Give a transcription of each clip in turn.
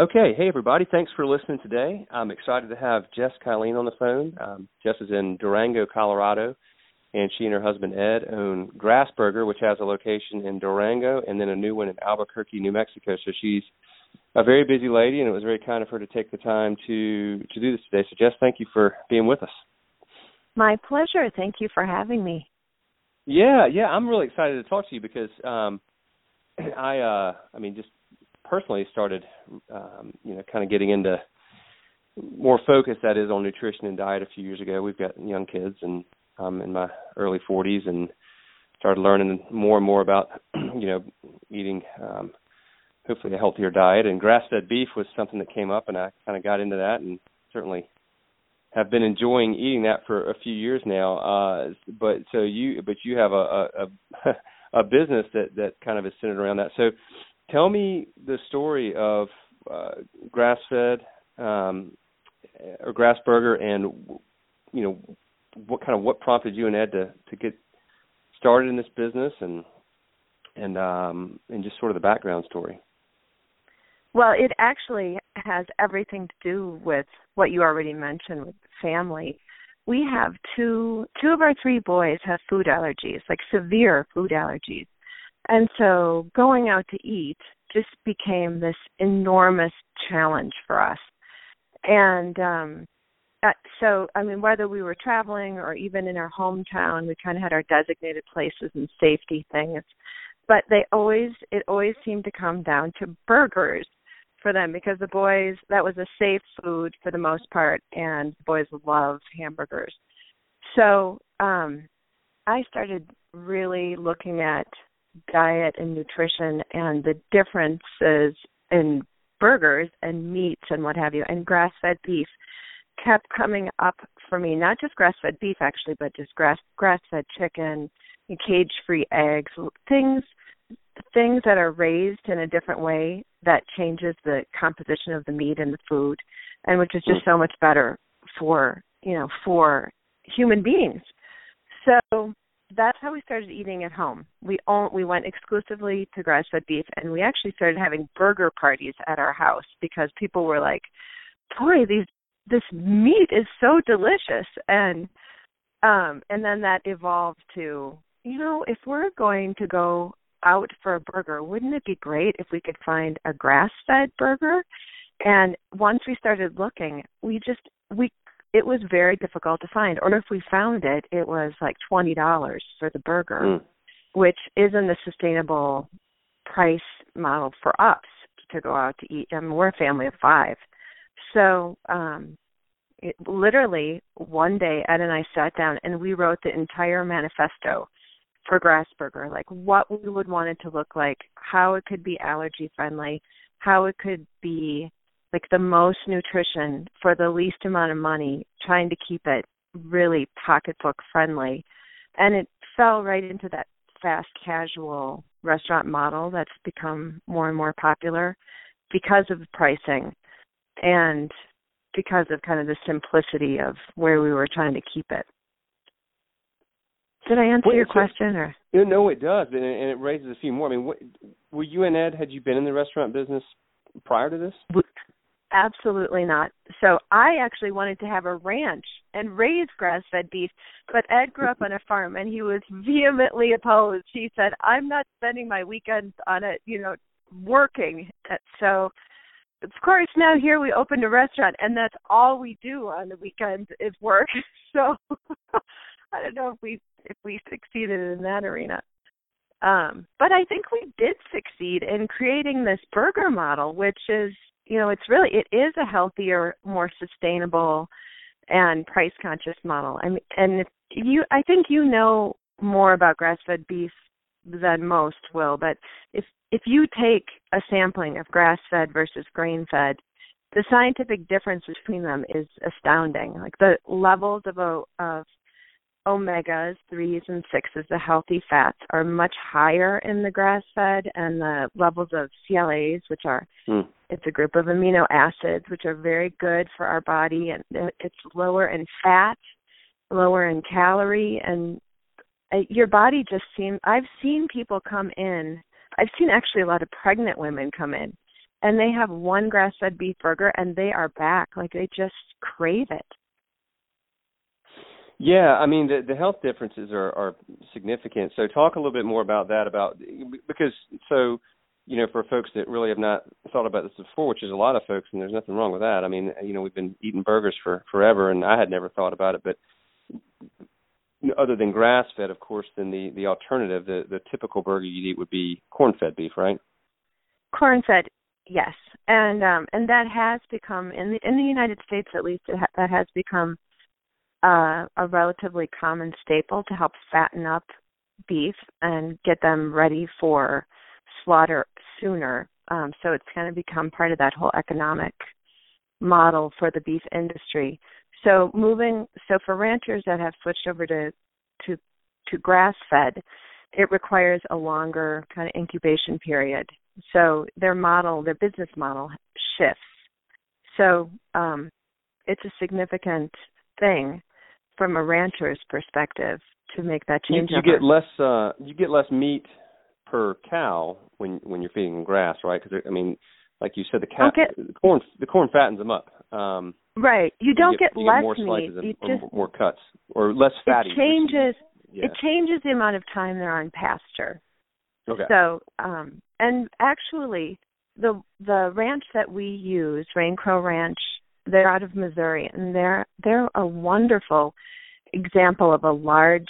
Okay, hey everybody, thanks for listening today. I'm excited to have Jess Kylene on the phone. Um, Jess is in Durango, Colorado, and she and her husband Ed own Grassburger, which has a location in Durango and then a new one in Albuquerque, New Mexico. So she's a very busy lady, and it was very kind of her to take the time to to do this today. So Jess, thank you for being with us. My pleasure. Thank you for having me. Yeah, yeah, I'm really excited to talk to you because um I uh I mean just personally started um you know kind of getting into more focus that is on nutrition and diet a few years ago. We've got young kids and I'm in my early 40s and started learning more and more about you know eating um hopefully a healthier diet and grass-fed beef was something that came up and I kind of got into that and certainly have been enjoying eating that for a few years now. Uh, but so you, but you have a a, a business that that kind of is centered around that. So tell me the story of uh, grass fed um, or grass burger, and you know what kind of what prompted you and Ed to to get started in this business and and um and just sort of the background story. Well, it actually has everything to do with what you already mentioned with family. We have two two of our three boys have food allergies, like severe food allergies. And so going out to eat just became this enormous challenge for us. And um uh, so I mean whether we were traveling or even in our hometown, we kind of had our designated places and safety things. But they always it always seemed to come down to burgers for them because the boys that was a safe food for the most part and the boys love hamburgers so um i started really looking at diet and nutrition and the differences in burgers and meats and what have you and grass fed beef kept coming up for me. Not just grass fed beef actually but just grass grass fed chicken cage free eggs things things that are raised in a different way that changes the composition of the meat and the food and which is just so much better for you know for human beings. So that's how we started eating at home we all we went exclusively to grass fed beef and we actually started having burger parties at our house because people were like boy these this meat is so delicious and um and then that evolved to you know if we're going to go out for a burger, wouldn't it be great if we could find a grass fed burger? And once we started looking, we just we it was very difficult to find. Or if we found it, it was like twenty dollars for the burger, mm. which isn't a sustainable price model for us to go out to eat. I mean, we're a family of five, so um, it, literally one day Ed and I sat down and we wrote the entire manifesto for Grassburger, like what we would want it to look like, how it could be allergy friendly, how it could be like the most nutrition for the least amount of money, trying to keep it really pocketbook friendly. And it fell right into that fast casual restaurant model that's become more and more popular because of the pricing and because of kind of the simplicity of where we were trying to keep it. Did I answer well, your question or? No, it does, and it, and it raises a few more. I mean, what, were you and Ed? Had you been in the restaurant business prior to this? Absolutely not. So I actually wanted to have a ranch and raise grass-fed beef, but Ed grew up on a farm and he was vehemently opposed. He said, "I'm not spending my weekends on it, you know, working." So of course now here we opened a restaurant and that's all we do on the weekends is work. So I don't know if we if we succeeded in that arena. Um, but I think we did succeed in creating this burger model, which is, you know, it's really it is a healthier, more sustainable, and price conscious model. I mean, and you, I think you know more about grass fed beef than most will, but if if you take a sampling of grass fed versus grain fed, the scientific difference between them is astounding. Like the levels of of omegas, threes and sixes, the healthy fats, are much higher in the grass fed, and the levels of CLAs, which are mm. It's a group of amino acids which are very good for our body, and it's lower in fat, lower in calorie, and uh, your body just seems. I've seen people come in. I've seen actually a lot of pregnant women come in and they have one grass fed beef burger and they are back. Like they just crave it. Yeah, I mean the the health differences are are significant. So talk a little bit more about that about because so you know for folks that really have not thought about this before, which is a lot of folks, and there's nothing wrong with that. I mean, you know, we've been eating burgers for forever, and I had never thought about it, but other than grass fed, of course, then the the alternative, the the typical burger you'd eat would be corn fed beef, right? Corn fed, yes, and um and that has become in the in the United States at least it ha- that has become uh, a relatively common staple to help fatten up beef and get them ready for slaughter sooner. Um, so it's kind of become part of that whole economic model for the beef industry. So moving so for ranchers that have switched over to to to grass fed, it requires a longer kind of incubation period. So their model, their business model shifts. So um, it's a significant thing from a rancher's perspective to make that change. You, you get less uh you get less meat per cow when when you're feeding them grass, right? Because I mean, like you said, the cow get, the corn the corn fattens them up. Um Right. You don't you get, get, less more meat. Slices you and, just more cuts or less fatty. It changes. Yeah. It changes the amount of time they're on pasture. Okay. So, um, and actually, the the ranch that we use, Rain Crow Ranch, they're out of Missouri, and they're they're a wonderful example of a large.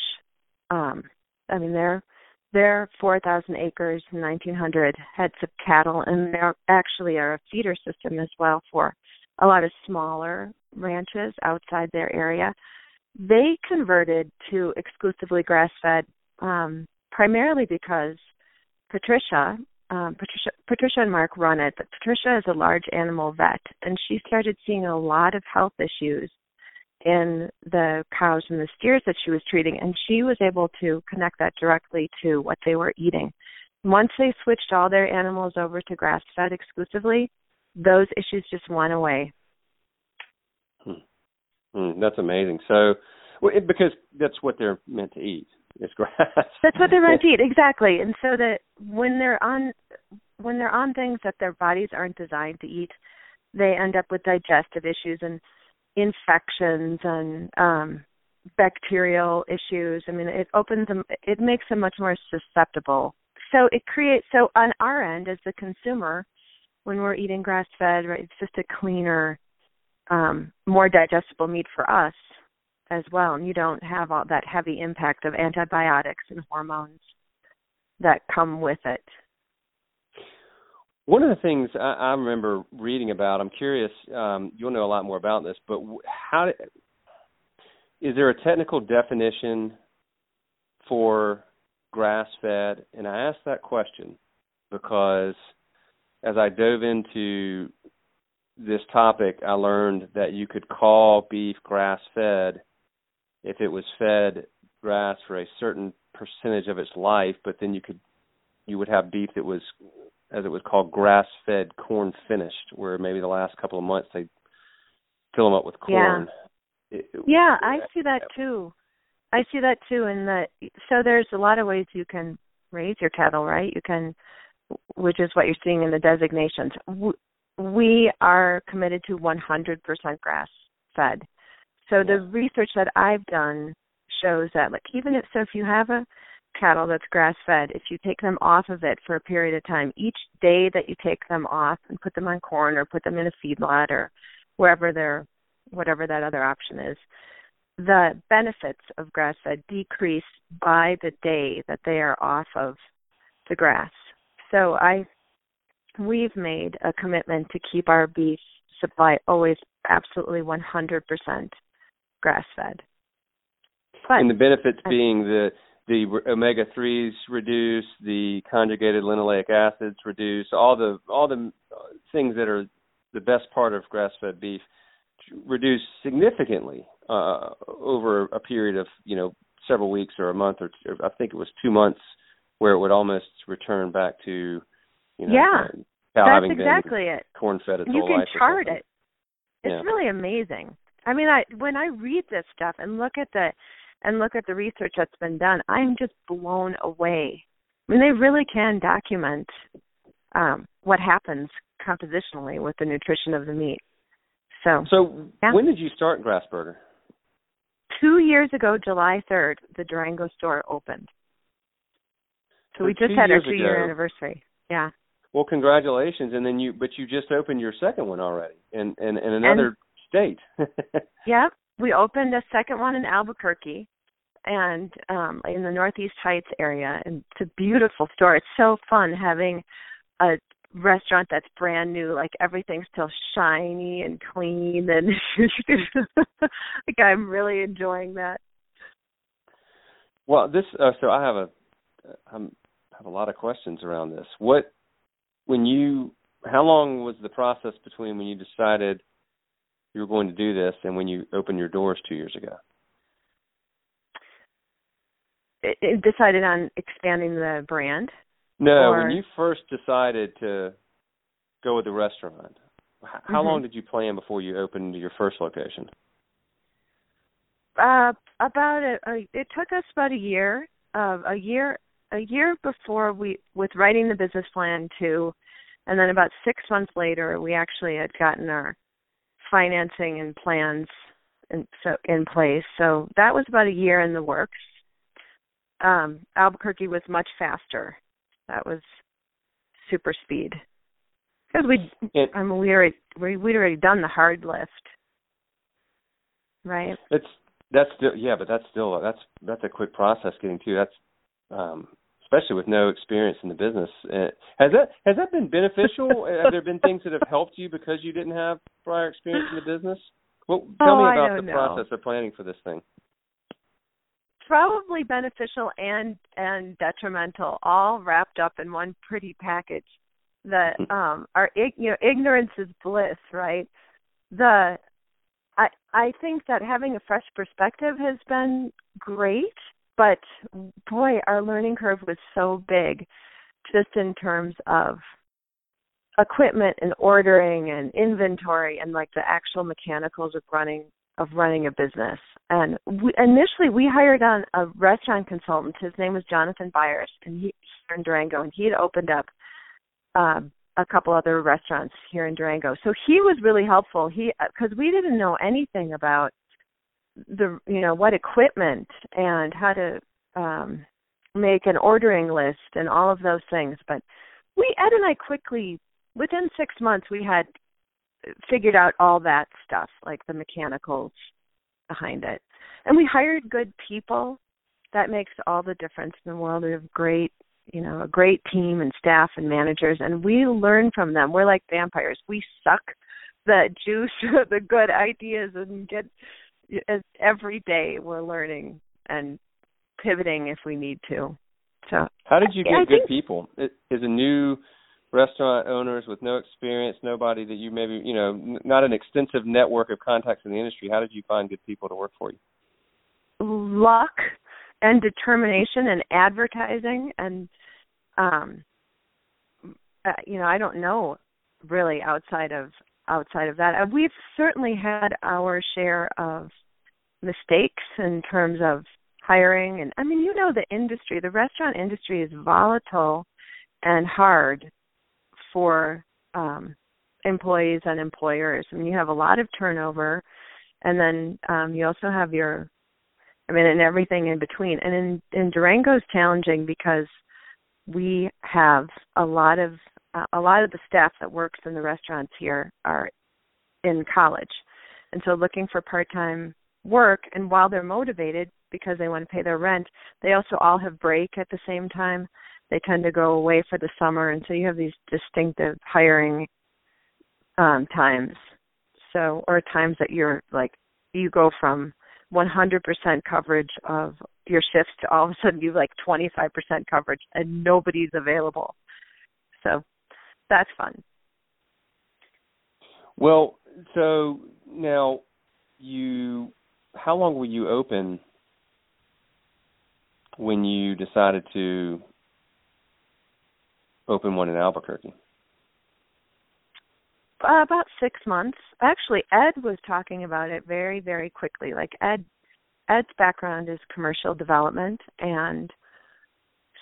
Um, I mean, they're they're 4,000 acres, and 1,900 heads of cattle, and they're actually are a feeder system as well for a lot of smaller ranches outside their area. They converted to exclusively grass fed um, primarily because Patricia, um, Patricia, Patricia and Mark run it, but Patricia is a large animal vet, and she started seeing a lot of health issues in the cows and the steers that she was treating, and she was able to connect that directly to what they were eating. Once they switched all their animals over to grass fed exclusively, those issues just went away. Hmm. Hmm, that's amazing. So, well, it, because that's what they're meant to eat is grass. That's what they're meant to eat, exactly. And so that when they're on when they're on things that their bodies aren't designed to eat, they end up with digestive issues and infections and um bacterial issues. I mean, it opens them it makes them much more susceptible. So it creates so on our end as the consumer when we're eating grass fed, right, it's just a cleaner um more digestible meat for us as well and you don't have all that heavy impact of antibiotics and hormones that come with it. One of the things I, I remember reading about, I'm curious, um, you'll know a lot more about this, but how is there a technical definition for grass fed? And I asked that question because as I dove into this topic, I learned that you could call beef grass fed if it was fed grass for a certain percentage of its life, but then you could you would have beef that was as it was called grass fed corn finished, where maybe the last couple of months they fill them up with corn. Yeah, it, yeah I see that too. I see that too in that so there's a lot of ways you can raise your cattle, right? You can which is what you're seeing in the designations. We are committed to 100% grass fed. So the research that I've done shows that like even if so if you have a cattle that's grass fed, if you take them off of it for a period of time, each day that you take them off and put them on corn or put them in a feedlot or wherever they're whatever that other option is, the benefits of grass fed decrease by the day that they are off of the grass. So I we've made a commitment to keep our beef supply always absolutely 100% grass fed. And the benefits being the the omega threes reduce, the conjugated linoleic acids reduce, all the all the things that are the best part of grass fed beef reduce significantly uh, over a period of you know several weeks or a month or two, I think it was two months where it would almost return back to you know yeah. that's exactly it. corn fed its you can chart it. It's yeah. really amazing. I mean, I when I read this stuff and look at the and look at the research that's been done, I'm just blown away. I mean, they really can document um, what happens compositionally with the nutrition of the meat. So, so yeah. when did you start Grassburger? Two years ago, July 3rd, the Durango store opened. So, So we just had our years two year anniversary. Yeah. Well, congratulations, and then you but you just opened your second one already, in in, in another state. Yep. We opened a second one in Albuquerque and um in the Northeast Heights area and it's a beautiful store. It's so fun having a restaurant that's brand new, like everything's still shiny and clean and like I'm really enjoying that. well, this uh, so I have a I'm, I have a lot of questions around this. What when you how long was the process between when you decided you were going to do this and when you opened your doors two years ago? It, it decided on expanding the brand. No, Or- when you first decided to go with the restaurant, how Mhm. long did you plan before you opened your first location? Uh about a, a it took us about a year, uh, a year a year before we with writing the business plan to and then about 6 months later we actually had gotten our financing and plans in so in place. So that was about a year in the works. Um Albuquerque was much faster. That was super speed. Because we It, I mean we already we we'd already done the hard lift. Right? it's that's still yeah, but that's still that's that's a quick process getting to. That's um especially with no experience in the business. Uh, has that has that been beneficial? have there been things that have helped you because you didn't have prior experience in the business? Well, tell Oh, me about the know. process of planning for this thing. probably beneficial and and detrimental all wrapped up in one pretty package that um our you know ignorance is bliss right the i i think that having a fresh perspective has been great but boy our learning curve was so big just in terms of equipment and ordering and inventory and like the actual mechanicals of running of running a business. And we, initially, we hired on a restaurant consultant. His name was Jonathan Byers, and he here in Durango, and he had opened up um, a couple other restaurants here in Durango. So he was really helpful. He because we didn't know anything about the you know what equipment and how to um make an ordering list and all of those things. But we Ed and I quickly within six months we had figured out all that stuff, like the mechanicals behind it. And we hired good people. That makes all the difference in the world. We have great, you know, a great team and staff and managers and we learn from them. We're like vampires. We suck the juice, the good ideas and get as every day we're learning and pivoting if we need to. So How did you get I good think- people? Is a new restaurant owners with no experience, nobody that you maybe you know, not an extensive network of contacts in the industry. How did you find good people to work for you? luck and determination and advertising and um uh, you know i don't know really outside of outside of that. Uh, we've certainly had our share of mistakes in terms of hiring. And i mean you know the industry the restaurant industry is volatile and hard for um employees and employers. I mean you have a lot of turnover and then um you also have your I mean, and everything in between. And in in Durango is challenging because we have a lot of uh, a lot of the staff that works in the restaurants here are in college, and so looking for part time work. And while they're motivated because they want to pay their rent, they also all have break at the same time. They tend to go away for the summer, and so you have these distinctive hiring um times. So, or times that you're like you go from 100% coverage of your shifts to all of a sudden you have like 25% coverage and nobody's available. So that's fun. Well, so now you how long were you open when you decided to open one in Albuquerque? Uh, about six months. Actually, Ed was talking about it very, very quickly. Like Ed, Ed's background is commercial development, and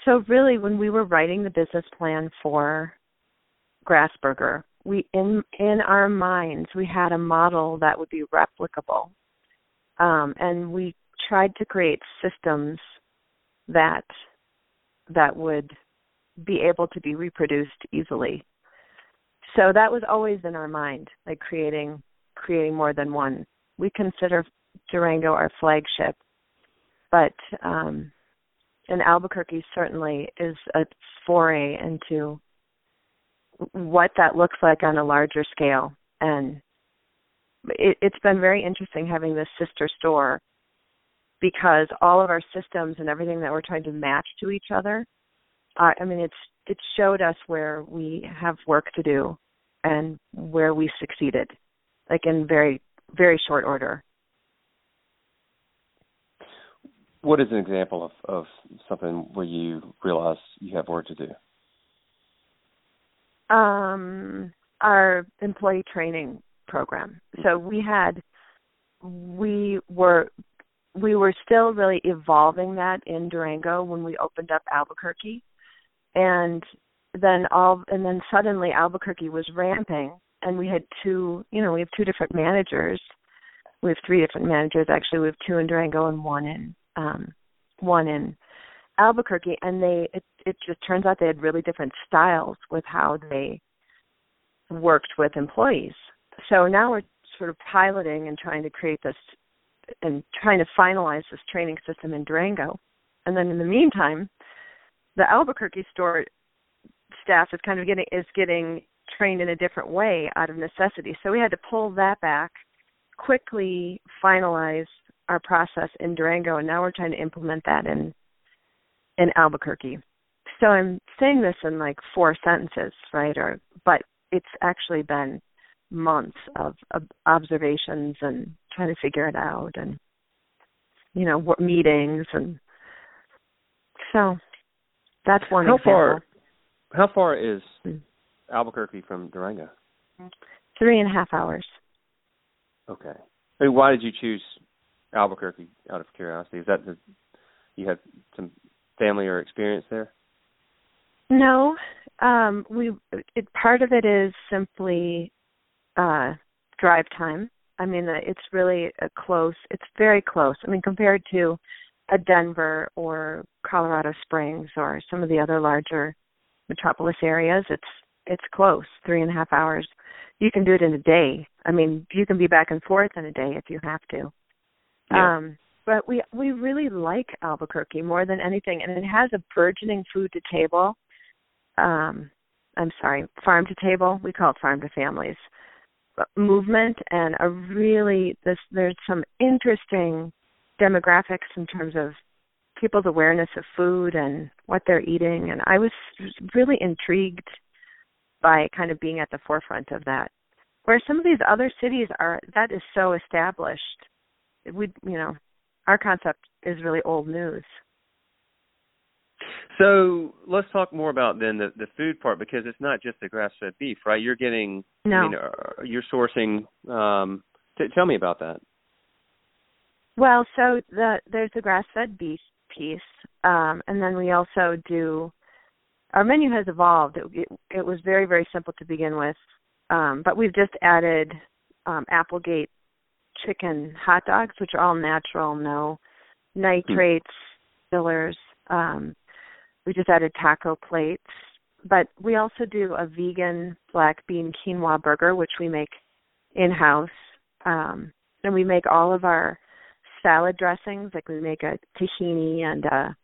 so really, when we were writing the business plan for Grassburger, we in in our minds we had a model that would be replicable, um, and we tried to create systems that that would be able to be reproduced easily. So that was always in our mind, like creating creating more than one. We consider Durango our flagship, but um, and Albuquerque certainly is a foray into what that looks like on a larger scale. And it, it's been very interesting having this sister store because all of our systems and everything that we're trying to match to each other. Uh, I mean, it's it showed us where we have work to do and where we succeeded, like in very very short order. What is an example of, of something where you realize you have work to do? Um, our employee training program. So we had, we were, we were still really evolving that in Durango when we opened up Albuquerque, and then all, and then suddenly Albuquerque was ramping, and we had two, you know, we have two different managers. We have three different managers actually. We have two in Durango and one in, um, one in Albuquerque, and they it, it just turns out they had really different styles with how they worked with employees. So now we're sort of piloting and trying to create this and trying to finalize this training system in Durango. And then in the meantime, the Albuquerque store staff is kind of getting is getting trained in a different way out of necessity. So we had to pull that back, quickly finalize our process in Durango, and now we're trying to implement that in in Albuquerque. So I'm saying this in like four sentences, right? Or but it's actually been months of, of observations and trying to figure it out, and you know meetings, and so that's one. How example. far? How far is Hmm. Albuquerque from Durango? Three and a half hours. Okay. I mean, why did you choose Albuquerque? Out of curiosity, is that the, you had some family or experience there? No, um, we it, part of it is simply uh, drive time. I mean, uh, it's really a close. It's very close. I mean, compared to a Denver or Colorado Springs or some of the other larger metropolis areas, it's it's close. Three and a half hours. You can do it in a day. I mean, you can be back and forth in a day if you have to. Yeah. Um, but we we really like Albuquerque more than anything, and it has a burgeoning food to table um I'm sorry, farm to table, we call it farm to families movement and a really this there's some interesting demographics in terms of people's awareness of food and what they're eating and I was really intrigued by kind of being at the forefront of that. Where some of these other cities are that is so established. We you know, our concept is really old news. So let's talk more about then the the food part because it's not just the grass fed beef, right? You're getting, No. I mean, uh, you're sourcing. Um, t- tell me about that. Well, so the there's the grass fed beef piece, um, and then we also do. Our menu has evolved. It, it, it was very very simple to begin with, um, but we've just added um, Applegate chicken hot dogs, which are all natural, no nitrates, fillers. Um, we just added taco plates, but we also do a vegan black bean quinoa burger, which we make in house, um, and we make all of our salad dressings. Like we make a tahini and a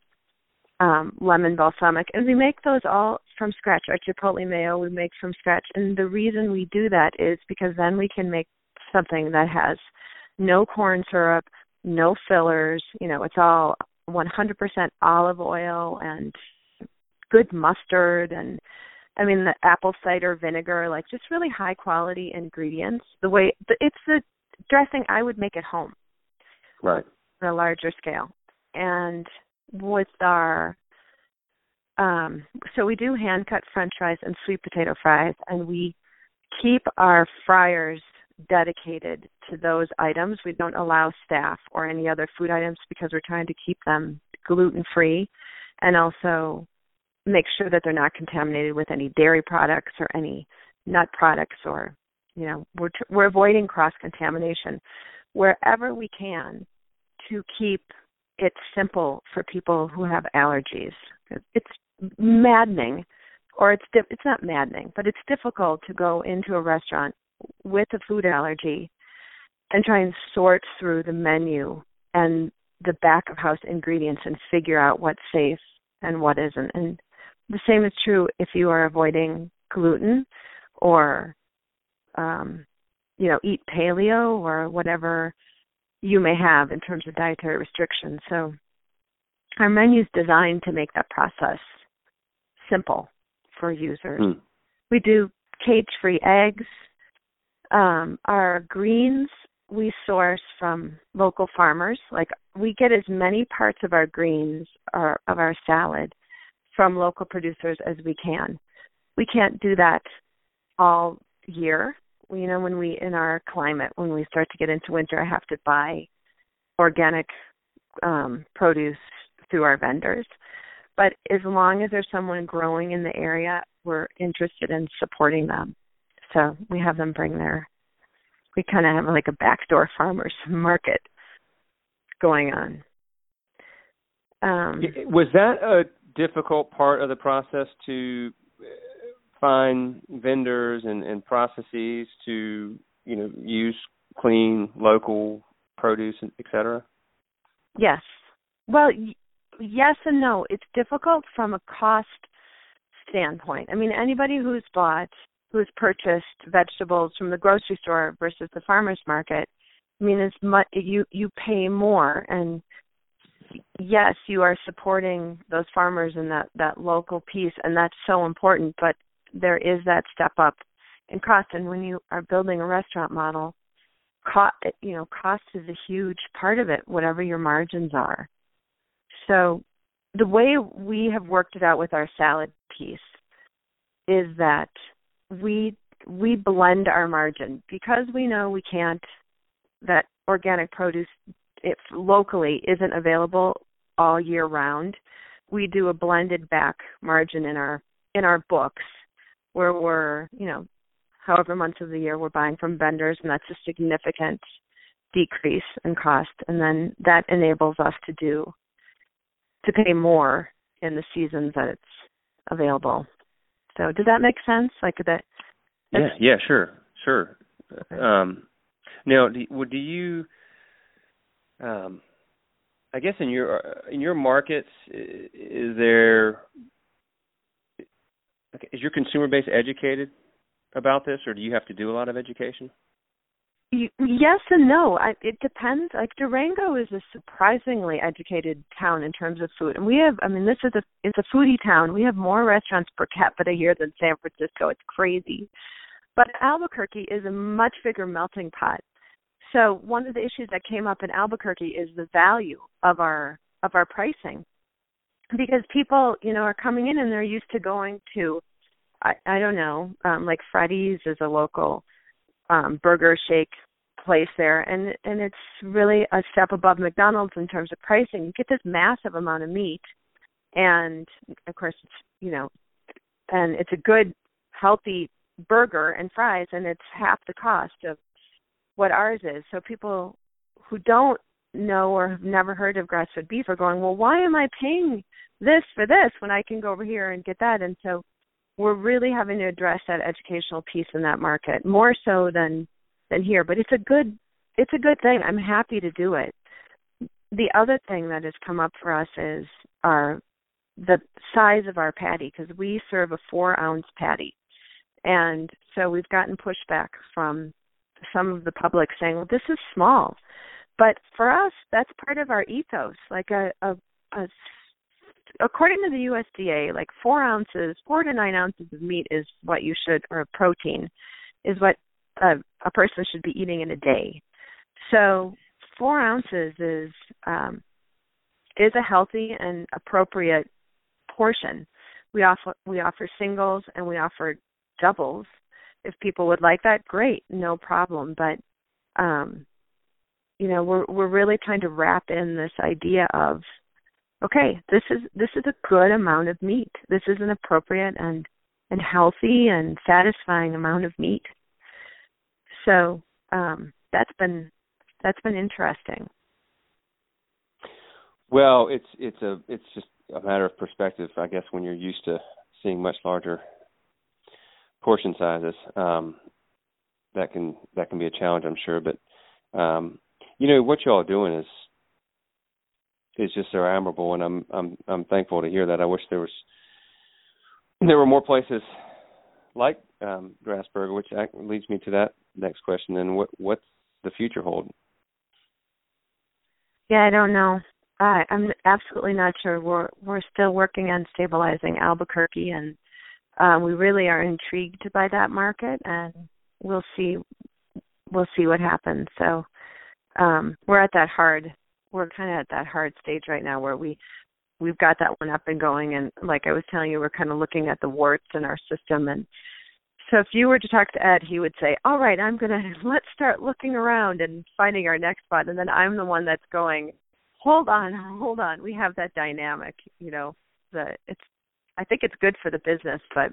um, lemon balsamic, and we make those all from scratch. Our chipotle mayo we make from scratch, and the reason we do that is because then we can make something that has no corn syrup, no fillers. You know, it's all 100% olive oil and good mustard and I mean the apple cider vinegar, like just really high quality ingredients. The way it's the dressing I would make at home Right. on a larger scale. And with our um so we do hand cut french fries and sweet potato fries and we keep our fryers dedicated to those items. We don't allow staff or any other food items because we're trying to keep them gluten free and also make sure that they're not contaminated with any dairy products or any nut products or you know we're we're avoiding cross contamination wherever we can to keep it simple for people who have allergies it's maddening or it's di- it's not maddening but it's difficult to go into a restaurant with a food allergy and try and sort through the menu and the back of house ingredients and figure out what's safe and what isn't and the same is true if you are avoiding gluten or um, you know eat paleo or whatever you may have in terms of dietary restrictions. So our menu is designed to make that process simple for users. Mm. We do cage-free eggs. Um, our greens we source from local farmers. Like we get as many parts of our greens or of our salad from local producers as we can. We can't do that all year. You know, when we in our climate, when we start to get into winter, I have to buy organic um, produce through our vendors. But as long as there's someone growing in the area, we're interested in supporting them. So we have them bring their. We kind of have like a backdoor farmers market going on. Um, was that a difficult part of the process to find vendors and, and processes to you know use clean local produce et cetera yes well y- yes and no it's difficult from a cost standpoint i mean anybody who's bought who's purchased vegetables from the grocery store versus the farmers market i mean it's you you pay more and yes you are supporting those farmers and that that local piece and that's so important but there is that step up in cost. And when you are building a restaurant model, cost you know cost is a huge part of it, whatever your margins are. So the way we have worked it out with our salad piece is that we we blend our margin because we know we can't that organic produce if locally isn't available all year round we do a blended back margin in our in our books where we're, you know, however months of the year we're buying from vendors, and that's a significant decrease in cost. And then that enables us to do to pay more in the seasons that it's available. So does that make sense? Like that? Yeah, yeah, sure, sure. Okay. Um, now, do, do you? Um, I guess in your in your markets, is there is your consumer base educated about this, or do you have to do a lot of education? Yes and no. I, it depends. Like Durango is a surprisingly educated town in terms of food, and we have. I mean, this is a it's a foodie town. We have more restaurants per capita here than San Francisco. It's crazy. But Albuquerque is a much bigger melting pot. So one of the issues that came up in Albuquerque is the value of our of our pricing because people, you know, are coming in and they're used to going to I I don't know, um like Freddy's is a local um burger shake place there and and it's really a step above McDonald's in terms of pricing. You get this massive amount of meat and of course it's you know and it's a good healthy burger and fries and it's half the cost of what ours is. So people who don't know or have never heard of grass fed beef are going, Well, why am I paying this for this when I can go over here and get that. And so we're really having to address that educational piece in that market more so than than here. But it's a good it's a good thing. I'm happy to do it. The other thing that has come up for us is our the size of our patty because we serve a four ounce patty. And so we've gotten pushback from some of the public saying, Well, this is small. But for us, that's part of our ethos. Like a, a, a according to the USDA, like four ounces, four to nine ounces of meat is what you should, or protein, is what a, a person should be eating in a day. So four ounces is um, is a healthy and appropriate portion. We offer we offer singles and we offer doubles. If people would like that, great, no problem. But um, you know, we're we're really trying to wrap in this idea of okay, this is this is a good amount of meat. This is an appropriate and and healthy and satisfying amount of meat. So um, that's been that's been interesting. Well, it's it's a it's just a matter of perspective, I guess. When you're used to seeing much larger portion sizes, um, that can that can be a challenge, I'm sure. But um, you know what y'all are doing is is just so admirable, and I'm I'm I'm thankful to hear that. I wish there was there were more places like um, Grassburger, which leads me to that next question. And what what's the future hold? Yeah, I don't know. I, I'm absolutely not sure. We're we're still working on stabilizing Albuquerque, and um, we really are intrigued by that market, and we'll see we'll see what happens. So um, we're at that hard we're kind of at that hard stage right now where we we've got that one up and going, and like I was telling you, we're kind of looking at the warts in our system and. So if you were to talk to Ed, he would say, "All right, I'm gonna let's start looking around and finding our next spot." And then I'm the one that's going, hold on, hold on. We have that dynamic, you know. The it's I think it's good for the business, but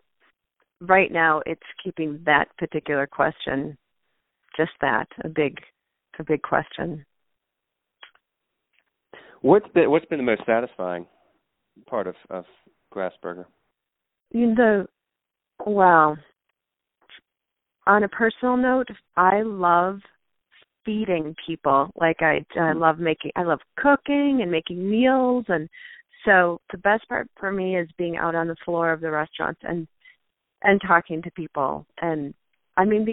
right now it's keeping that particular question just that, a big a big question. What's been what's been the most satisfying part of of Grassburger? You know, well, on a personal note, I love feeding people. Like I I hmm. love making I love cooking and making meals and so the best part for me is being out on the floor of the restaurants and and talking to people and I mean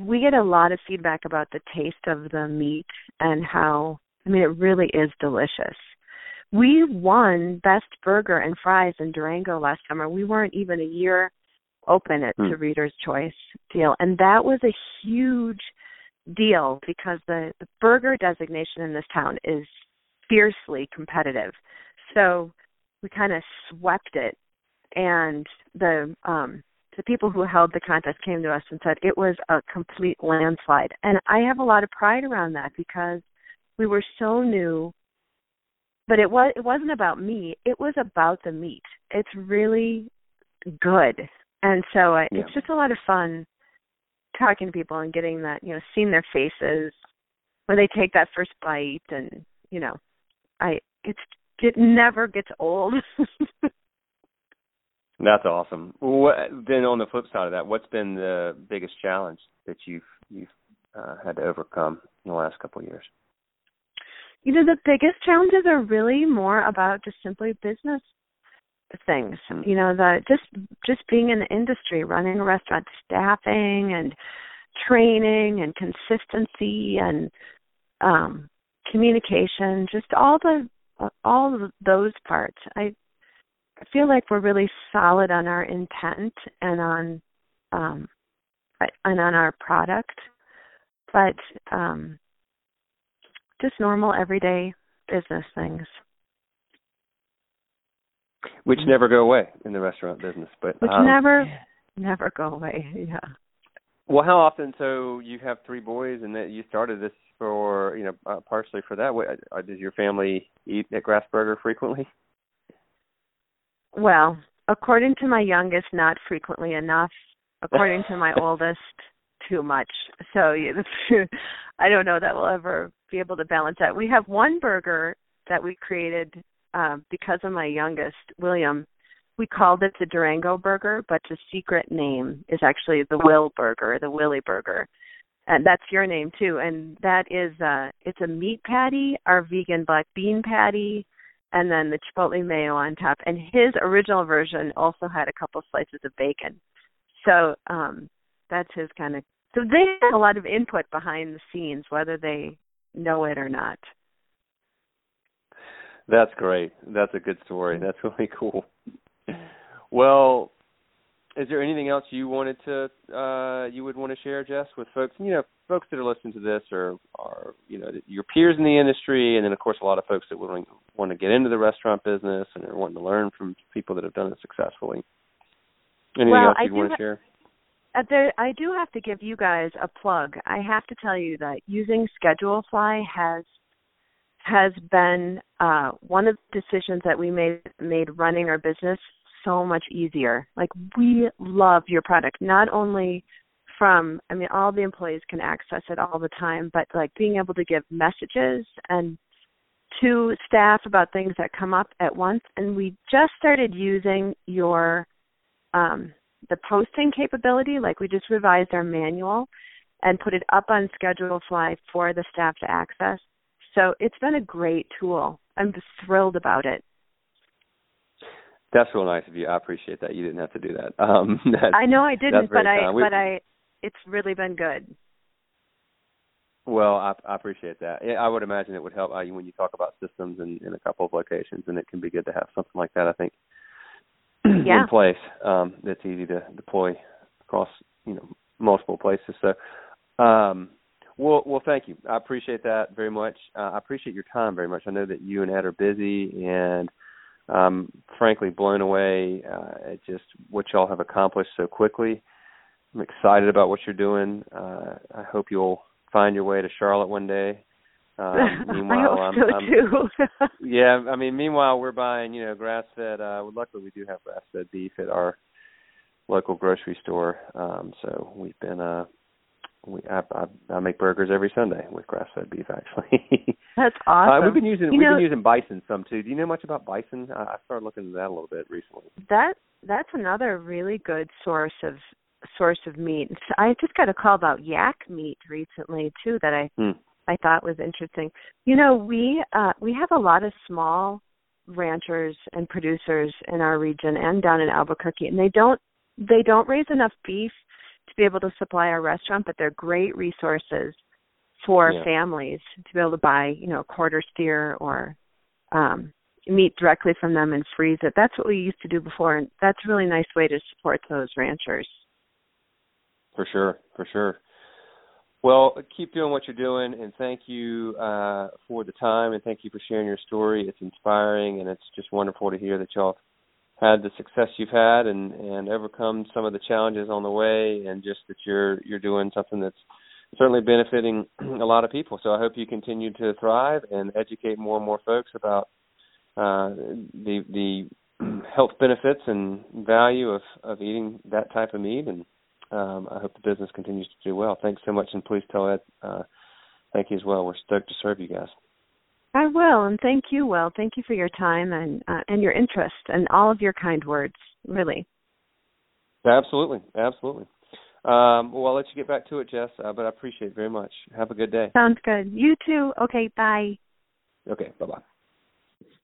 we get a lot of feedback about the taste of the meat and how I mean it really is delicious. We won best burger and fries in Durango last summer. We weren't even a year open at the Reader's Choice deal and that was a huge deal because the, the burger designation in this town is fiercely competitive. So we kind of swept it and the um the people who held the contest came to us and said it was a complete landslide. And I have a lot of pride around that because we were so new but it was it wasn't about me, it was about the meat. It's really good. And so uh, yeah. it's just a lot of fun talking to people and getting that, you know, seeing their faces when they take that first bite and, you know, I it's it never gets old. That's awesome. What, then on the flip side of that, what's been the biggest challenge that you've you've uh, had to overcome in the last couple of years? You know, the biggest challenges are really more about just simply business things you know the just just being in the industry running a restaurant staffing and training and consistency and um communication just all the all of those parts. I i feel like we're really solid on our intent and on um and on our product but um just normal everyday business things which never go away in the restaurant business. But which um, never never go away. Yeah. Well, how often? So you have three boys, and that you started this for you know uh, partially for that. What, uh, does your family eat at Grassburger frequently? Well, according to my youngest, not frequently enough. According to my oldest, too much. So I don't know that we'll ever be able to balance that. We have one burger that we created um, because of my youngest, William, we called it the Durango burger, but the secret name is actually the Will burger, the Willie burger. And that's your name too. And that is uh it's a meat patty, our vegan black bean patty, and then the chipotle mayo on top. And his original version also had a couple slices of bacon. So um that's his kind of so they have a lot of input behind the scenes, whether they know it or not. That's great. That's a good story. That's really cool. Well, is there anything else you wanted to uh you would want to share, Jess, with folks? You know, folks that are listening to this or are you know your peers in the industry, and then of course a lot of folks that want want to get into the restaurant business and are wanting to learn from people that have done it successfully. Anything well, else you want to ha- share? Uh, I do have to give you guys a plug. I have to tell you that using Schedulefly has has been uh, one of the decisions that we made made running our business so much easier. Like we love your product, not only from I mean all the employees can access it all the time, but like being able to give messages and to staff about things that come up at once and we just started using your um the posting capability like we just revised our manual and put it up on ScheduleFly for the staff to access. So it's been a great tool. I'm thrilled about it. That's real nice of you. I appreciate that. You didn't have to do that. Um i know i didn't but i but i it's really been good. Well, I, I appreciate that. I would imagine it would help uh, when you talk about systems in, in a couple of locations, and it can be good to have something like that. I think yeah. in place um, that's easy to deploy across you know multiple places. So, um, well, well, thank you. I appreciate that very much. Uh, I appreciate your time very much. I know that you and Ed are busy, and um, frankly blown away uh, at just what y'all have accomplished so quickly. I'm excited about what you're doing. Uh, I hope you'll find your way to Charlotte one day. Um, meanwhile, I hope I'm, so I'm, too. yeah, I mean, meanwhile we're buying, you know, grass-fed. Uh, luckily, we do have grass-fed beef at our local grocery store. Um, so we've been, uh, we I, I, I make burgers every Sunday with grass-fed beef. Actually, that's awesome. Uh, we've been using you we've know, been using bison some too. Do you know much about bison? I, I started looking into that a little bit recently. That that's another really good source of source of meat. I just got a call about yak meat recently too that I hmm. I thought was interesting. You know, we uh we have a lot of small ranchers and producers in our region and down in Albuquerque and they don't they don't raise enough beef to be able to supply our restaurant, but they're great resources for yeah. families to be able to buy, you know, a quarter steer or um meat directly from them and freeze it. That's what we used to do before and that's a really nice way to support those ranchers. For sure, for sure. Well, keep doing what you're doing, and thank you uh, for the time, and thank you for sharing your story. It's inspiring, and it's just wonderful to hear that y'all had the success you've had, and and overcome some of the challenges on the way, and just that you're you're doing something that's certainly benefiting a lot of people. So I hope you continue to thrive and educate more and more folks about uh, the the health benefits and value of of eating that type of meat and um, I hope the business continues to do well. Thanks so much, and please tell Ed uh, thank you as well. We're stoked to serve you guys. I will, and thank you, Will. Thank you for your time and uh, and your interest and all of your kind words. Really. Absolutely, absolutely. Um, well, I'll let you get back to it, Jess, uh, but I appreciate it very much. Have a good day. Sounds good. You too. Okay, bye. Okay, bye bye.